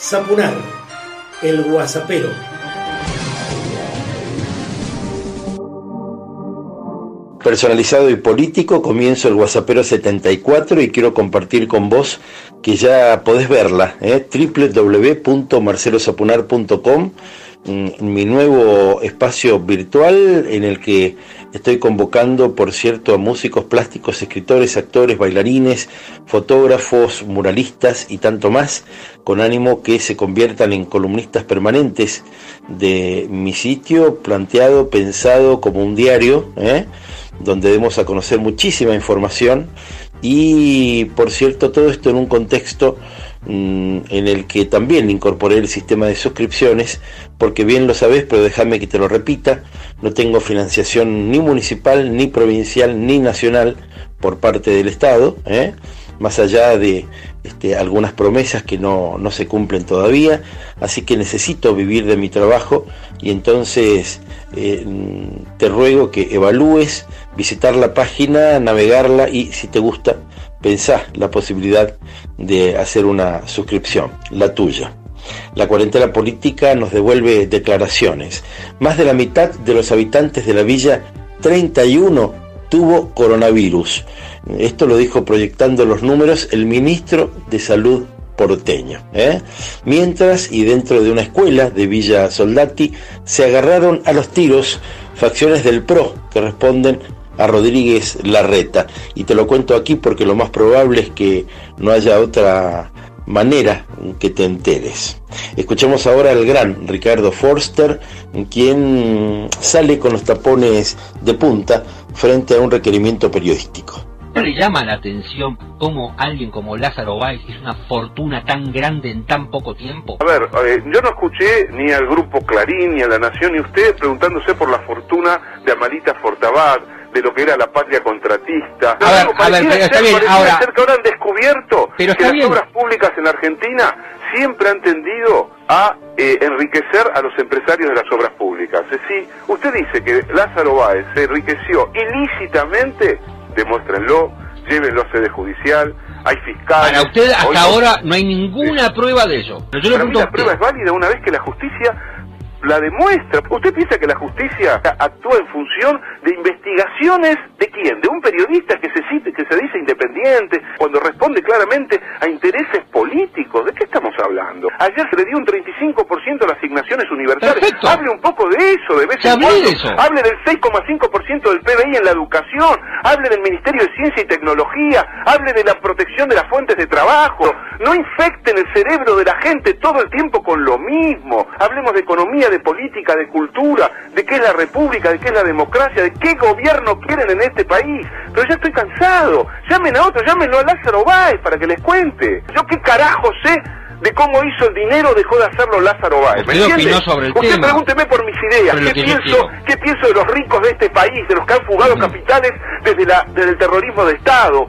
Zapunar, el guasapero. Personalizado y político, comienzo el Guasapero 74 y quiero compartir con vos que ya podés verla, ¿eh? www.marcelosapunar.com, mi nuevo espacio virtual en el que estoy convocando, por cierto, a músicos plásticos, escritores, actores, bailarines, fotógrafos, muralistas y tanto más, con ánimo que se conviertan en columnistas permanentes de mi sitio, planteado, pensado como un diario, ¿eh? donde demos a conocer muchísima información y por cierto todo esto en un contexto mm, en el que también incorporé el sistema de suscripciones porque bien lo sabes pero déjame que te lo repita no tengo financiación ni municipal ni provincial ni nacional por parte del Estado ¿eh? más allá de este, algunas promesas que no, no se cumplen todavía así que necesito vivir de mi trabajo y entonces eh, te ruego que evalúes visitar la página, navegarla y si te gusta, pensá la posibilidad de hacer una suscripción, la tuya. La cuarentena política nos devuelve declaraciones. Más de la mitad de los habitantes de la villa 31 tuvo coronavirus. Esto lo dijo proyectando los números el ministro de Salud porteño. ¿eh? Mientras, y dentro de una escuela de Villa Soldati, se agarraron a los tiros facciones del PRO que responden a Rodríguez Larreta. Y te lo cuento aquí porque lo más probable es que no haya otra manera que te enteres. Escuchemos ahora al gran Ricardo Forster, quien sale con los tapones de punta frente a un requerimiento periodístico. ¿No le llama la atención cómo alguien como Lázaro Báez es una fortuna tan grande en tan poco tiempo? A ver, eh, yo no escuché ni al grupo Clarín, ni a La Nación, ni usted preguntándose por la fortuna de Amalita Fortabad, de lo que era la patria contratista. A ver, a ver, pero está bien, ahora... Ser que ahora han descubierto que las obras públicas en Argentina siempre han tendido a eh, enriquecer a los empresarios de las obras públicas. Es decir, usted dice que Lázaro Báez se enriqueció ilícitamente, demuéstrenlo, llévenlo a sede judicial, hay fiscales... Para usted hasta ahora no hay ninguna prueba de eso. Pero yo Para la prueba es válida una vez que la justicia la demuestra. ¿Usted piensa que la justicia actúa en función de investigaciones de quién? De un periodista que se, cite, que se dice independiente, cuando responde claramente a intereses políticos. ¿De qué estamos hablando? Ayer se le dio un 35% de las asignaciones universales. Hable un poco de eso, de vez en cuando. Hable del 6,5% del PBI en la educación. Hable del Ministerio de Ciencia y Tecnología. Hable de la protección de las fuentes de trabajo. No infecten el cerebro de la gente todo el tiempo con lo mismo. Hablemos de economía de política, de cultura, de qué es la república, de qué es la democracia, de qué gobierno quieren en este país. Pero ya estoy cansado. Llamen a otro, llámenlo a Lázaro Báez para que les cuente. Yo qué carajo sé de cómo hizo el dinero dejó de hacerlo Lázaro Báez. ¿Me entiende? Sobre el Usted pregúnteme por mis ideas. ¿Qué pienso, ¿Qué pienso de los ricos de este país, de los que han fugado capitales desde, la, desde el terrorismo de Estado?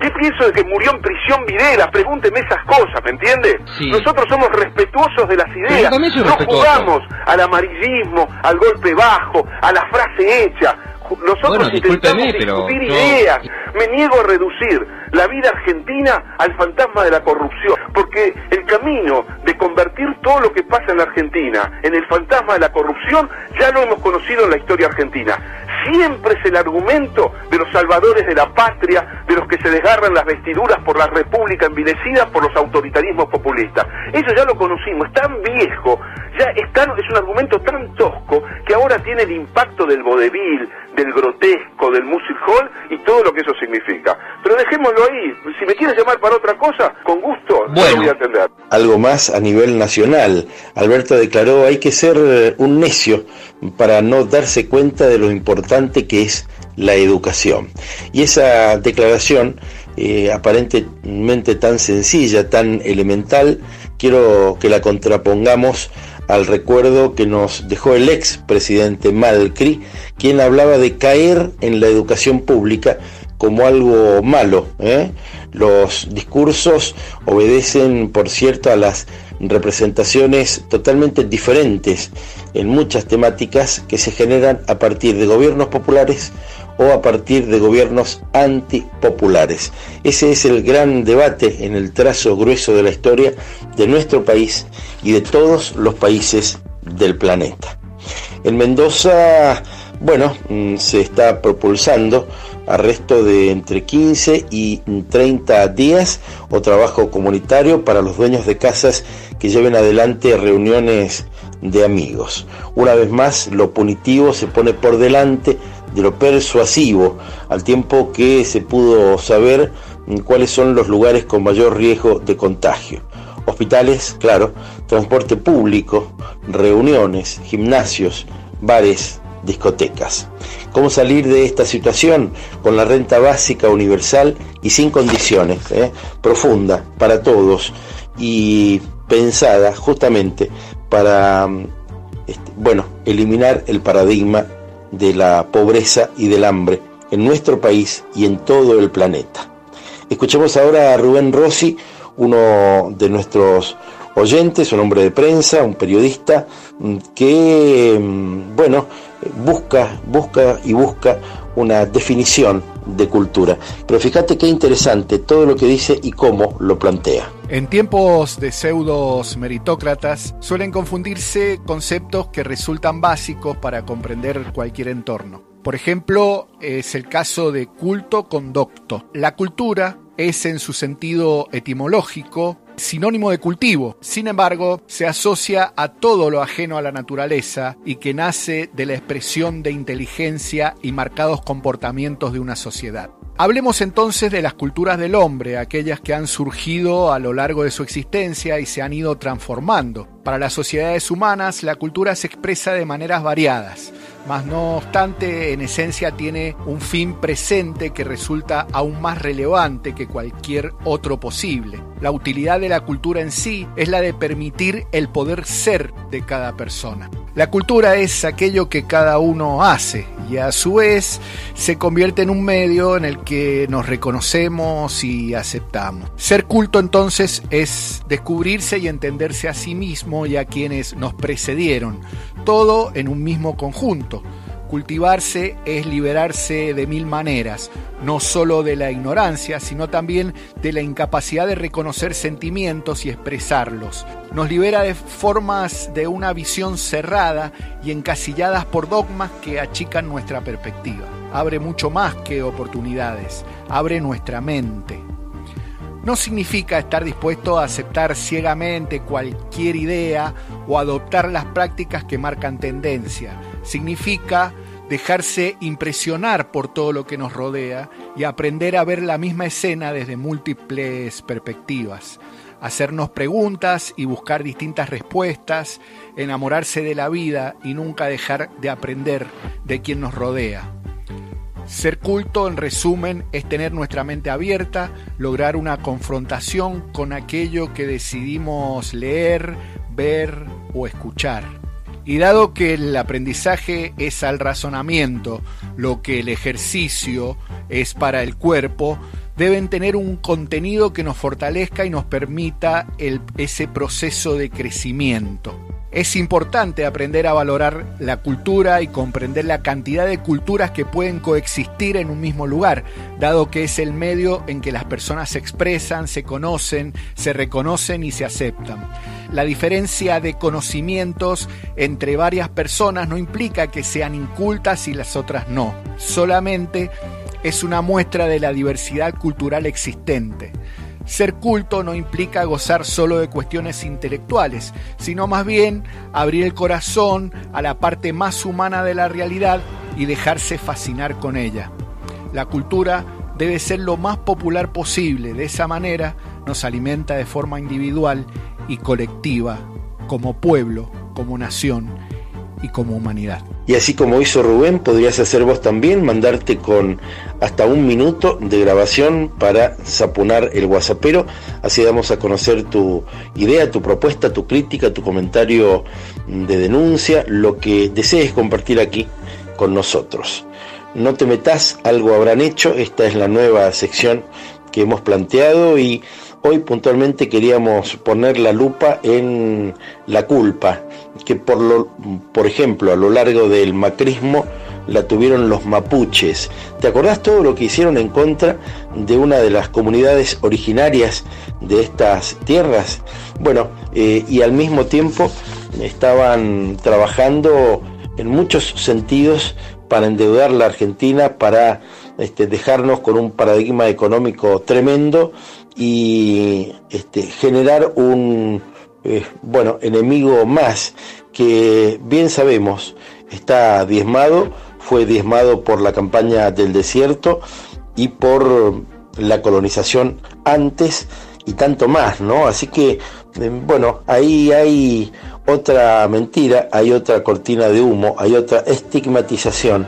¿Qué pienso de que murió en prisión Videla? Pregúnteme esas cosas, ¿me entiende? Nosotros somos respetuosos de las ideas. No jugamos al amarillismo, al golpe bajo, a la frase hecha. Nosotros intentamos discutir ideas. Me niego a reducir la vida argentina al fantasma de la corrupción, porque el camino de convertir todo lo que pasa en la Argentina en el fantasma de la corrupción ya lo hemos conocido en la historia argentina. Siempre es el argumento de los salvadores de la patria, de los que se desgarran las vestiduras por la república envilecida por los autoritarismos populistas. Eso ya lo conocimos, es tan viejo, ya es, es un argumento tan tosco que ahora tiene el impacto del vodevil, del grotesco, del music hall y todo lo que eso significa. Pero dejémoslo ahí. Si me quieres llamar para otra cosa, con gusto, bueno, voy a atender. Algo más a nivel nacional. Alberto declaró, hay que ser eh, un necio para no darse cuenta de lo importante que es la educación. Y esa declaración, eh, aparentemente tan sencilla, tan elemental, quiero que la contrapongamos al recuerdo que nos dejó el ex presidente Malcri, quien hablaba de caer en la educación pública como algo malo. ¿eh? Los discursos obedecen, por cierto, a las representaciones totalmente diferentes en muchas temáticas que se generan a partir de gobiernos populares o a partir de gobiernos antipopulares. Ese es el gran debate en el trazo grueso de la historia de nuestro país y de todos los países del planeta. En Mendoza, bueno, mm, se está propulsando arresto de entre 15 y 30 días o trabajo comunitario para los dueños de casas que lleven adelante reuniones de amigos. Una vez más, lo punitivo se pone por delante de lo persuasivo, al tiempo que se pudo saber cuáles son los lugares con mayor riesgo de contagio. Hospitales, claro, transporte público, reuniones, gimnasios, bares, discotecas. ¿Cómo salir de esta situación? Con la renta básica universal y sin condiciones, ¿eh? profunda para todos y pensada justamente para este, bueno, eliminar el paradigma de la pobreza y del hambre en nuestro país y en todo el planeta. Escuchemos ahora a Rubén Rossi, uno de nuestros oyentes, un hombre de prensa, un periodista mm, que, mm, bueno, busca, busca y busca una definición de cultura. Pero fíjate qué interesante todo lo que dice y cómo lo plantea. En tiempos de pseudos meritócratas suelen confundirse conceptos que resultan básicos para comprender cualquier entorno. Por ejemplo, es el caso de culto con docto. La cultura es en su sentido etimológico sinónimo de cultivo. Sin embargo, se asocia a todo lo ajeno a la naturaleza y que nace de la expresión de inteligencia y marcados comportamientos de una sociedad. Hablemos entonces de las culturas del hombre, aquellas que han surgido a lo largo de su existencia y se han ido transformando. Para las sociedades humanas, la cultura se expresa de maneras variadas mas no obstante en esencia tiene un fin presente que resulta aún más relevante que cualquier otro posible. La utilidad de la cultura en sí es la de permitir el poder ser de cada persona. La cultura es aquello que cada uno hace y a su vez se convierte en un medio en el que nos reconocemos y aceptamos. Ser culto entonces es descubrirse y entenderse a sí mismo y a quienes nos precedieron, todo en un mismo conjunto. Cultivarse es liberarse de mil maneras, no solo de la ignorancia, sino también de la incapacidad de reconocer sentimientos y expresarlos. Nos libera de formas de una visión cerrada y encasilladas por dogmas que achican nuestra perspectiva. Abre mucho más que oportunidades, abre nuestra mente. No significa estar dispuesto a aceptar ciegamente cualquier idea o adoptar las prácticas que marcan tendencia significa dejarse impresionar por todo lo que nos rodea y aprender a ver la misma escena desde múltiples perspectivas, hacernos preguntas y buscar distintas respuestas, enamorarse de la vida y nunca dejar de aprender de quien nos rodea. Ser culto, en resumen, es tener nuestra mente abierta, lograr una confrontación con aquello que decidimos leer, ver o escuchar y dado que el aprendizaje es al razonamiento, lo que el ejercicio es para el cuerpo, deben tener un contenido que nos fortalezca y nos permita ese proceso de crecimiento. Es importante aprender a valorar la cultura y comprender la cantidad de culturas que pueden coexistir en un mismo lugar, dado que es el medio en que las personas se expresan, se conocen, se reconocen y se aceptan. La diferencia de conocimientos entre varias personas no implica que sean incultas y las otras no, solamente es una muestra de la diversidad cultural existente. Ser culto no implica gozar solo de cuestiones intelectuales, sino más bien abrir el corazón a la parte más humana de la realidad y dejarse fascinar con ella. La cultura debe ser lo más popular posible, de esa manera nos alimenta de forma individual y colectiva, como pueblo, como nación y como humanidad. Y así como hizo Rubén, podrías hacer vos también, mandarte con hasta un minuto de grabación para sapunar el WhatsAppero. Así damos a conocer tu idea, tu propuesta, tu crítica, tu comentario de denuncia, lo que desees compartir aquí con nosotros. No te metas, algo habrán hecho. Esta es la nueva sección que hemos planteado y Hoy puntualmente queríamos poner la lupa en la culpa, que por, lo, por ejemplo a lo largo del macrismo la tuvieron los mapuches. ¿Te acordás todo lo que hicieron en contra de una de las comunidades originarias de estas tierras? Bueno, eh, y al mismo tiempo estaban trabajando en muchos sentidos para endeudar la Argentina, para este, dejarnos con un paradigma económico tremendo y este, generar un eh, bueno enemigo más que bien sabemos está diezmado, fue diezmado por la campaña del desierto y por la colonización antes y tanto más, ¿no? Así que, eh, bueno, ahí hay otra mentira, hay otra cortina de humo, hay otra estigmatización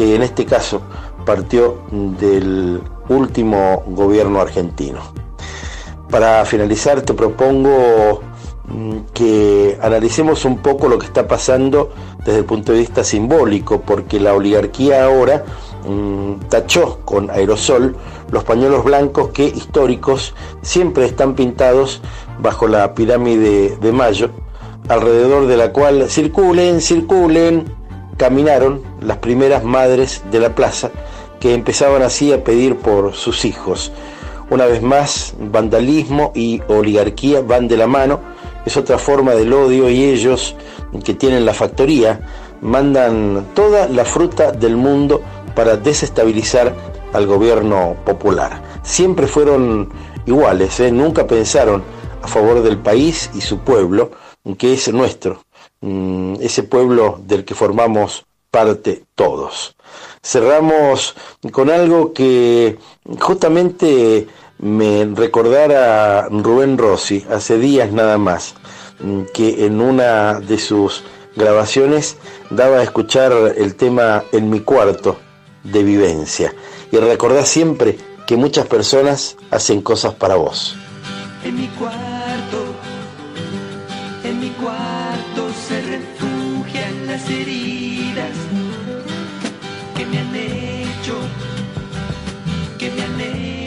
que en este caso partió del último gobierno argentino. Para finalizar te propongo mm, que analicemos un poco lo que está pasando desde el punto de vista simbólico, porque la oligarquía ahora mm, tachó con aerosol los pañuelos blancos que históricos siempre están pintados bajo la pirámide de Mayo, alrededor de la cual circulen, circulen, caminaron las primeras madres de la plaza que empezaban así a pedir por sus hijos. Una vez más, vandalismo y oligarquía van de la mano, es otra forma del odio y ellos que tienen la factoría mandan toda la fruta del mundo para desestabilizar al gobierno popular. Siempre fueron iguales, ¿eh? nunca pensaron a favor del país y su pueblo, que es nuestro, mm, ese pueblo del que formamos parte todos. Cerramos con algo que justamente me recordara Rubén Rossi hace días nada más, mm, que en una de sus grabaciones daba a escuchar el tema En mi cuarto de vivencia y recordá siempre que muchas personas hacen cosas para vos. En mi cuarto se refugian las heridas que me han hecho, que me han hecho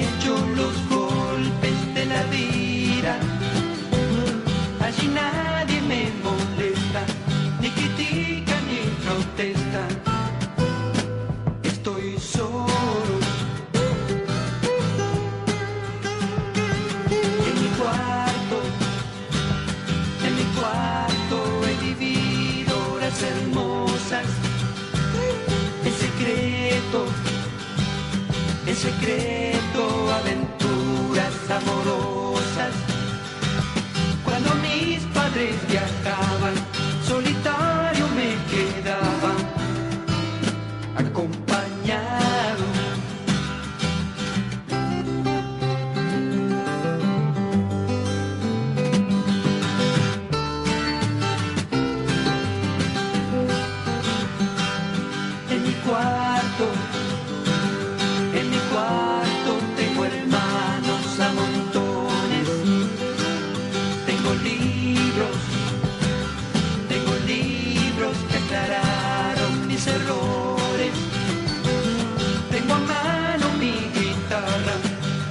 secreto, aventuras amorosas.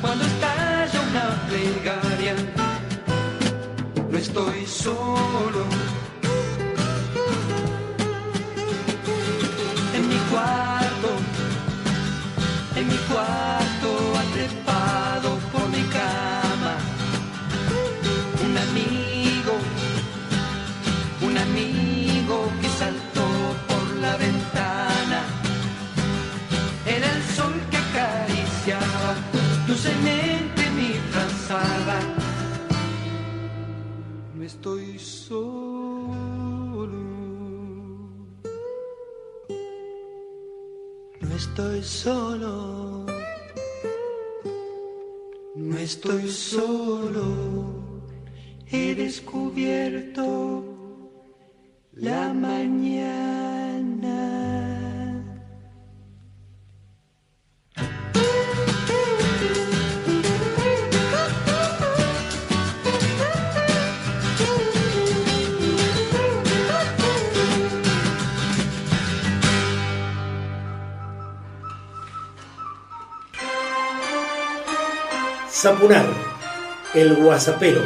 Cuando estalla una plegaria. No estoy solo. En mi cuarto, en mi cuarto atrepado por mi cama. Un amigo, un amigo que saltó por la ventana. Era el sol que dulcemente mi frazada. No estoy solo. No estoy solo. No estoy solo. He descubierto la mañana. Zapunar, el guasapero.